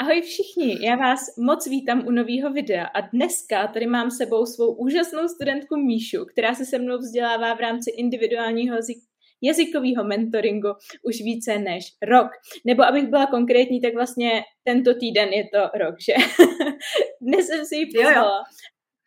Ahoj všichni, já vás moc vítám u nového videa a dneska tady mám sebou svou úžasnou studentku Míšu, která se se mnou vzdělává v rámci individuálního jazykového mentoringu už více než rok. Nebo abych byla konkrétní, tak vlastně tento týden je to rok, že? Dnes jsem si ji pozvala,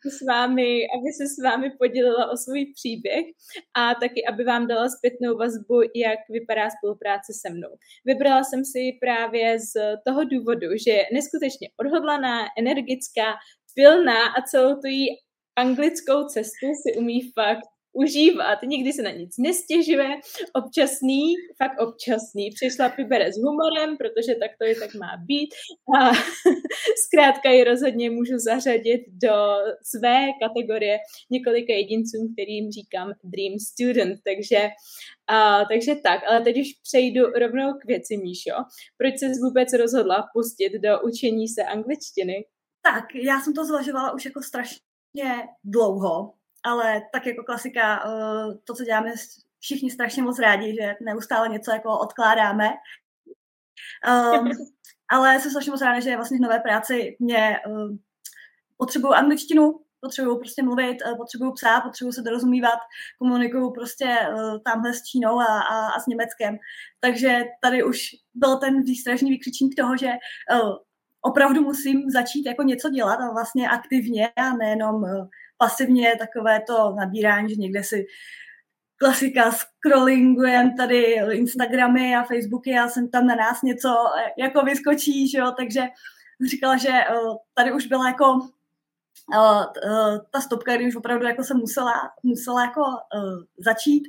s vámi, aby se s vámi podělila o svůj příběh a taky, aby vám dala zpětnou vazbu, jak vypadá spolupráce se mnou. Vybrala jsem si právě z toho důvodu, že je neskutečně odhodlaná, energická, pilná a celou tu jí anglickou cestu si umí fakt užívat, nikdy se na nic nestěžuje, občasný, fakt občasný, přešlapy bere s humorem, protože tak to je tak má být. A zkrátka ji rozhodně můžu zařadit do své kategorie několika jedincům, kterým říkám Dream Student, takže a, takže tak, ale teď už přejdu rovnou k věci, Míšo. Proč jsi vůbec rozhodla pustit do učení se angličtiny? Tak, já jsem to zvažovala už jako strašně dlouho, ale tak jako klasika, eh, to, co děláme všichni strašně moc rádi, že neustále něco jako odkládáme. Um, ale jsem strašně moc ráda, že vlastně v nové práci mě uh, potřebuju angličtinu, potřebuju prostě mluvit, uh, potřebuju psát, potřebuju se dorozumívat, komunikuju prostě uh, tamhle s Čínou a, a, a s Německem. Takže tady už byl ten výstražný vykřičník toho, že uh, opravdu musím začít jako něco dělat a vlastně aktivně a nejenom uh, pasivně takové to nabírání, že někde si klasika, scrollingujem tady Instagramy a Facebooky a jsem tam na nás něco eh, jako vyskočí, že jo, takže říkala, že eh, tady už byla jako eh, ta stopka, kdy už opravdu jako jsem musela, musela jako začít.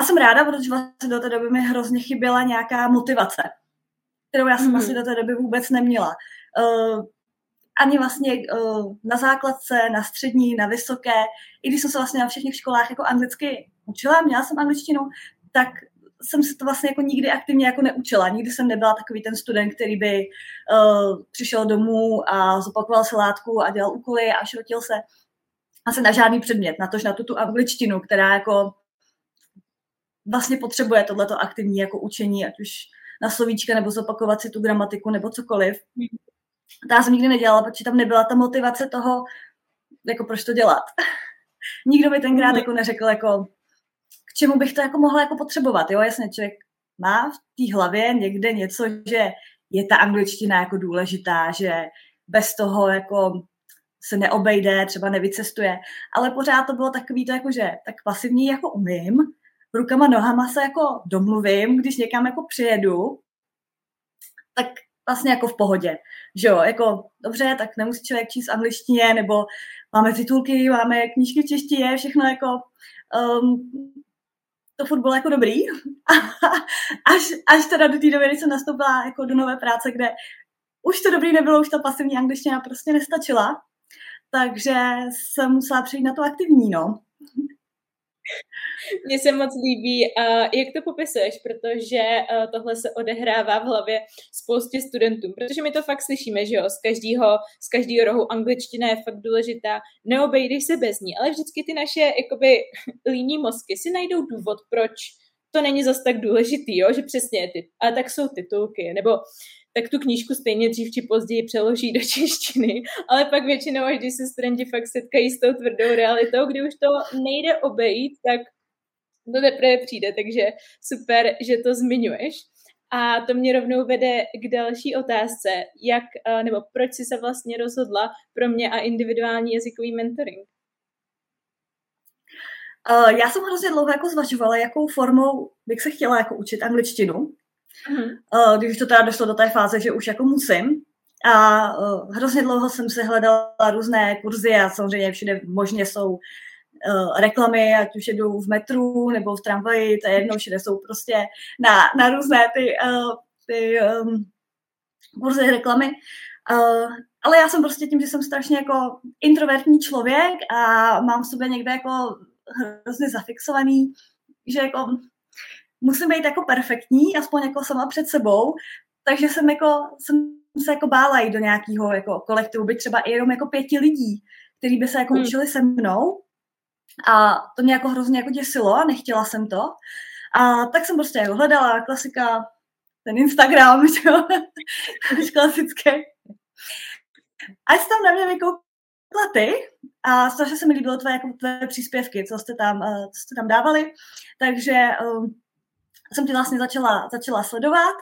A jsem ráda, protože vlastně do té doby mi hrozně chyběla nějaká motivace, kterou já jsem mm-hmm. vlastně do té doby vůbec neměla ani vlastně uh, na základce, na střední, na vysoké, i když jsem se vlastně na všech školách jako anglicky učila, měla jsem angličtinu, tak jsem se to vlastně jako nikdy aktivně jako neučila. Nikdy jsem nebyla takový ten student, který by uh, přišel domů a zopakoval se látku a dělal úkoly a šrotil se asi na žádný předmět, na tož na tu, tu angličtinu, která jako vlastně potřebuje tohleto aktivní jako učení, ať už na slovíčka, nebo zopakovat si tu gramatiku, nebo cokoliv. To já jsem nikdy nedělala, protože tam nebyla ta motivace toho, jako proč to dělat. Nikdo mi tenkrát mm. jako neřekl, jako, k čemu bych to jako mohla jako potřebovat. Jo, jasně, člověk má v té hlavě někde něco, že je ta angličtina jako důležitá, že bez toho jako se neobejde, třeba nevycestuje, ale pořád to bylo takový to jako, že tak pasivní jako umím, rukama, nohama se jako domluvím, když někam jako přijedu, tak vlastně jako v pohodě. Že jo, jako dobře, tak nemusí člověk číst angličtině, nebo máme titulky, máme knížky v češtině, všechno jako um, to furt bylo jako dobrý. až, až teda do té doby, kdy jsem nastoupila jako do nové práce, kde už to dobrý nebylo, už ta pasivní angličtina prostě nestačila. Takže jsem musela přejít na to aktivní, no. Mně se moc líbí, jak to popisuješ, protože uh, tohle se odehrává v hlavě spoustě studentům, protože my to fakt slyšíme, že jo, z každého, z každého rohu angličtina je fakt důležitá, neobejdeš se bez ní, ale vždycky ty naše jakoby líní mozky si najdou důvod, proč to není zas tak důležitý, jo, že přesně ty, ale tak jsou titulky, nebo tak tu knížku stejně dřív či později přeloží do češtiny, ale pak většinou, až když se studenti fakt setkají s tou tvrdou realitou, kdy už to nejde obejít, tak to teprve přijde, takže super, že to zmiňuješ. A to mě rovnou vede k další otázce, jak, nebo proč jsi se vlastně rozhodla pro mě a individuální jazykový mentoring? Uh, já jsem hrozně dlouho jako zvažovala, jakou formou bych se chtěla jako učit angličtinu. Mm-hmm. Když to teda došlo do té fáze, že už jako musím. A uh, hrozně dlouho jsem se hledala různé kurzy a samozřejmě všude možně jsou uh, reklamy, ať už jedu v metru nebo v tramvaji, to je jedno, všude jsou prostě na, na různé ty, ty um, kurzy reklamy. Uh, ale já jsem prostě tím, že jsem strašně jako introvertní člověk a mám v sobě někde jako hrozně zafixovaný, že jako musím být jako perfektní, aspoň jako sama před sebou, takže jsem jako, jsem se jako bála jít do nějakého jako kolektivu, být třeba i jenom jako pěti lidí, kteří by se jako hmm. učili se mnou a to mě jako hrozně jako děsilo a nechtěla jsem to. A tak jsem prostě jako hledala klasika ten Instagram, jo, klasické. A jsi tam na mě vykoukla ty a strašně se mi líbilo tvoje, jako tvoje příspěvky, co jste tam, uh, co jste tam dávali, takže um, jsem tě vlastně začala, začala sledovat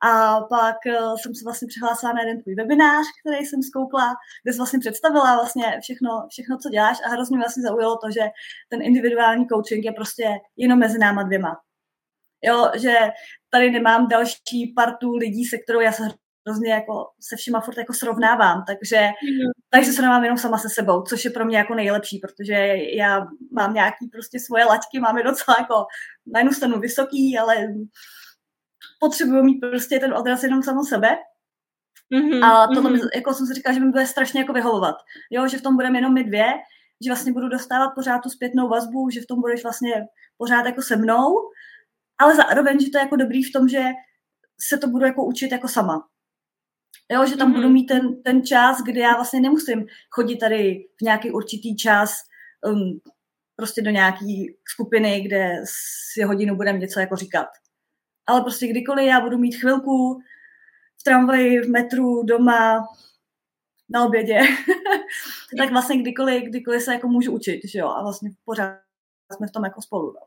a pak uh, jsem se vlastně přihlásila na jeden tvůj webinář, který jsem zkoukla, kde jsi vlastně představila vlastně všechno, všechno, co děláš a hrozně vlastně zaujalo to, že ten individuální coaching je prostě jenom mezi náma dvěma. Jo, že tady nemám další partu lidí, se kterou já se hrozně jako se všema furt jako srovnávám, takže, mm. takže se nemám jenom sama se sebou, což je pro mě jako nejlepší, protože já mám nějaký prostě svoje laťky, mám je docela jako na jednu stranu vysoký, ale potřebuju mít prostě ten odraz jenom samo sebe. Mm-hmm, a tohle mm-hmm. jako jsem si říkala, že mi bude strašně jako vyhovovat. Jo, že v tom budeme jenom my dvě, že vlastně budu dostávat pořád tu zpětnou vazbu, že v tom budeš vlastně pořád jako se mnou, ale zároveň, že to je jako dobrý v tom, že se to budu jako učit jako sama. Jo, že tam mm-hmm. budu mít ten, ten čas, kdy já vlastně nemusím chodit tady v nějaký určitý čas um, prostě do nějaký skupiny, kde si hodinu budeme něco jako říkat. Ale prostě kdykoliv já budu mít chvilku v tramvaji, v metru, doma, na obědě, tak vlastně kdykoliv, kdykoliv se jako můžu učit, že jo, a vlastně pořád jsme v tom jako spolu. No.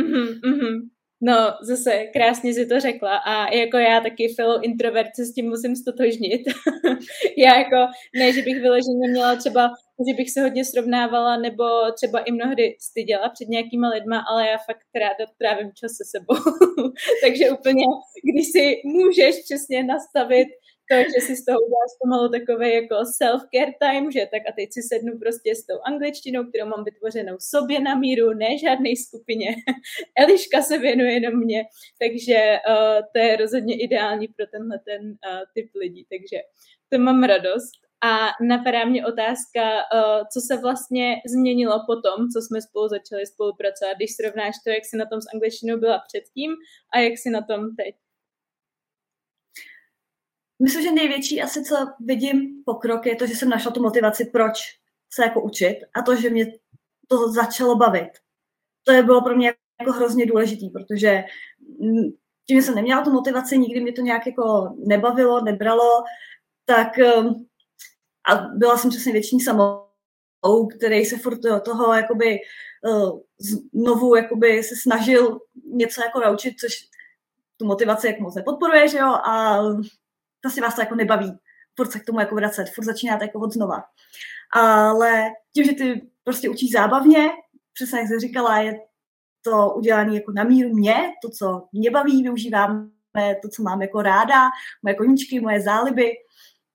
Mm-hmm, mm-hmm. No, zase krásně si to řekla a jako já taky fellow introvert se s tím musím stotožnit. já jako, ne, že bych vyloženě měla třeba, že bych se hodně srovnávala nebo třeba i mnohdy styděla před nějakýma lidma, ale já fakt ráda trávím čas se sebou. Takže úplně, když si můžeš přesně nastavit to, že si z toho uděláš pomalu takový jako self-care time, že tak a teď si sednu prostě s tou angličtinou, kterou mám vytvořenou sobě na míru, ne žádné skupině. Eliška se věnuje jenom mě, takže uh, to je rozhodně ideální pro tenhle ten uh, typ lidí, takže to mám radost. A napadá mě otázka, uh, co se vlastně změnilo po tom, co jsme spolu začali spolupracovat, když srovnáš to, jak jsi na tom s angličtinou byla předtím a jak jsi na tom teď. Myslím, že největší asi, co vidím pokrok, je to, že jsem našla tu motivaci, proč se jako učit a to, že mě to začalo bavit. To je bylo pro mě jako hrozně důležitý, protože tím, že jsem neměla tu motivaci, nikdy mě to nějak jako nebavilo, nebralo, tak um, a byla jsem přesně většiní samou, který se furt toho jakoby uh, znovu jakoby se snažil něco jako naučit, což tu motivaci jak moc nepodporuje, že jo, a prostě vás to jako nebaví furt se k tomu jako vracet, furt začínáte jako od znova. Ale tím, že ty prostě učíš zábavně, přesně jak jsi říkala, je to udělané jako na míru mě, to, co mě baví, využíváme to, co mám jako ráda, moje koníčky, moje záliby,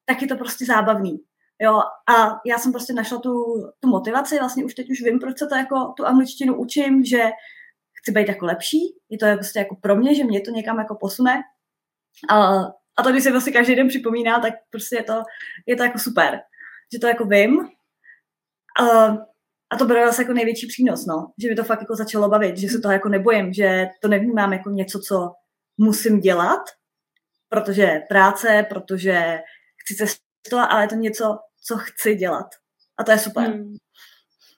tak je to prostě zábavný. Jo, a já jsem prostě našla tu, tu motivaci, vlastně už teď už vím, proč se to jako tu angličtinu učím, že chci být jako lepší, je to prostě jako pro mě, že mě to někam jako posune. A a to, když se vlastně každý den připomíná, tak prostě je to, je to jako super, že to jako vím. A, a to bylo zase jako největší přínos, no. Že mi to fakt jako začalo bavit, že se toho jako nebojím, že to nevnímám jako něco, co musím dělat, protože práce, protože chci cestovat, ale je to něco, co chci dělat. A to je super. Hmm.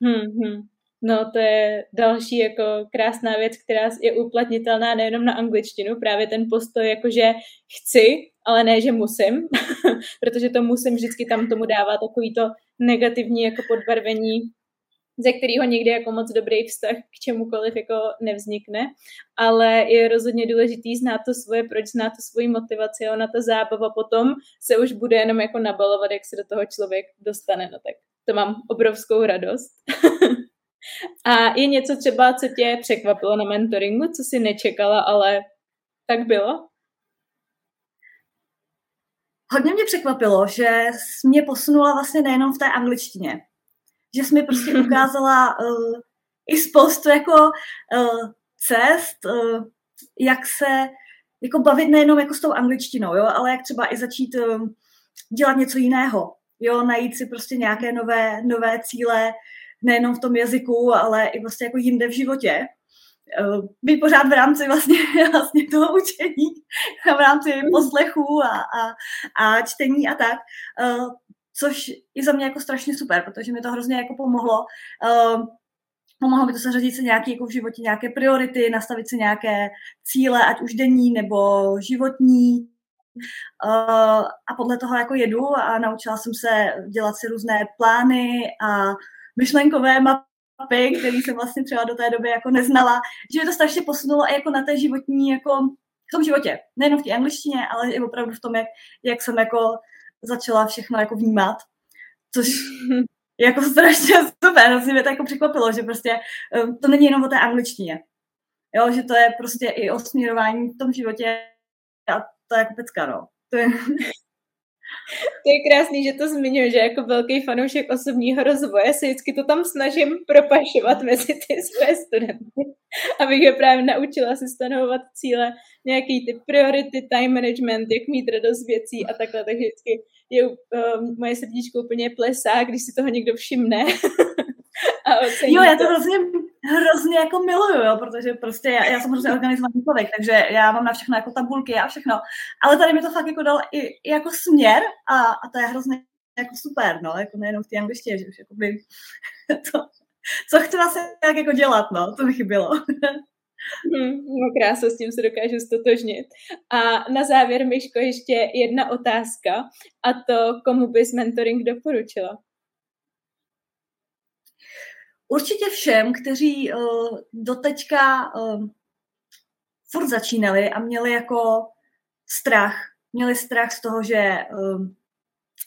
Hmm, hmm. No, to je další jako krásná věc, která je uplatnitelná nejenom na angličtinu, právě ten postoj, jakože chci, ale ne, že musím, protože to musím vždycky tam tomu dává takový to negativní jako podbarvení, ze kterého někdy jako moc dobrý vztah k čemukoliv jako nevznikne, ale je rozhodně důležitý znát to svoje, proč znát to svoji motivaci ona ta zábava potom se už bude jenom jako nabalovat, jak se do toho člověk dostane, no tak to mám obrovskou radost. A je něco třeba, co tě překvapilo na mentoringu, co jsi nečekala, ale tak bylo? Hodně mě překvapilo, že jsi mě posunula vlastně nejenom v té angličtině. Že jsi mi prostě ukázala uh, i spoustu jako uh, cest, uh, jak se jako bavit nejenom jako s tou angličtinou, jo, ale jak třeba i začít uh, dělat něco jiného. Jo, najít si prostě nějaké nové, nové cíle, nejenom v tom jazyku, ale i vlastně jako jinde v životě. Eh, být pořád v rámci vlastně, vlastně toho učení, v rámci poslechu a, a, a čtení a tak, uh, což je za mě jako strašně super, protože mi to hrozně jako pomohlo uh, Pomohlo by to zařadit si nějaké jako v životě nějaké priority, nastavit si nějaké cíle, ať už denní nebo životní. Uh, a podle toho jako jedu a naučila jsem se dělat si různé plány a myšlenkové mapy, které jsem vlastně třeba do té doby jako neznala, že mě to strašně posunulo i jako na té životní, jako v tom životě. Nejenom v té angličtině, ale i opravdu v tom, jak, jak jsem jako začala všechno jako vnímat. Což jako strašně super, to mě to jako překvapilo, že prostě um, to není jenom o té angličtině. Jo, že to je prostě i o směrování v tom životě a to je jako pecka, no. To je... To je krásný, že to zmiňuje, že jako velký fanoušek osobního rozvoje se vždycky to tam snažím propašovat mezi ty své studenty, abych je právě naučila si stanovovat cíle, nějaký ty priority, time management, jak mít radost věcí a takhle, takže vždycky je um, moje srdíčko úplně plesá, když si toho někdo všimne. a jo, já to hrozně, hrozně jako miluju, jo, protože prostě já, já jsem hrozně organizovaný člověk, takže já mám na všechno jako tabulky a všechno. Ale tady mi to fakt jako dal i, i jako směr a, a to je hrozně jako super, no, jako nejenom v té angličtině, že už jako by to, co chci vlastně tak jako dělat, no, to mi chybělo. Hmm, no krása, s tím se dokážu stotožnit. A na závěr, Myško, ještě jedna otázka a to, komu bys mentoring doporučila? Určitě všem, kteří uh, doteďka uh, furt začínali a měli jako strach. Měli strach z toho, že uh,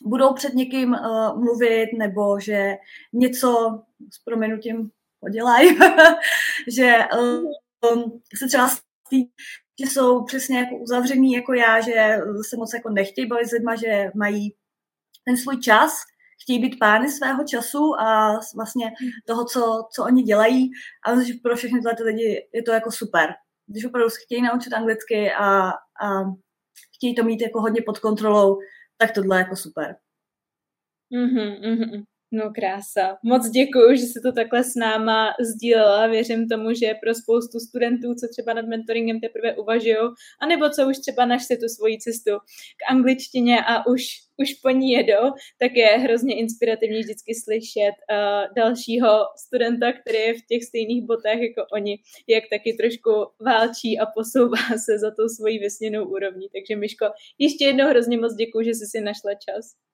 budou před někým uh, mluvit nebo že něco s proměnutím podělají, že um, se třeba stý, že jsou přesně jako uzavřený jako já, že se moc jako nechtějí bavit s lidma, že mají ten svůj čas, chtějí být pány svého času a vlastně toho, co, co oni dělají. A myslím, že pro všechny tyhle lidi je to jako super. Když opravdu se chtějí naučit anglicky a, a chtějí to mít jako hodně pod kontrolou, tak tohle je jako super. Mm-hmm, mm-hmm. No krása. Moc děkuji, že jsi to takhle s náma sdílela. Věřím tomu, že pro spoustu studentů, co třeba nad mentoringem teprve uvažují, anebo co už třeba našli tu svoji cestu k angličtině a už, už po ní jedou, tak je hrozně inspirativní vždycky slyšet uh, dalšího studenta, který je v těch stejných botách jako oni, jak taky trošku válčí a posouvá se za tou svojí vysněnou úrovní. Takže Myško, ještě jednou hrozně moc děkuji, že jsi si našla čas.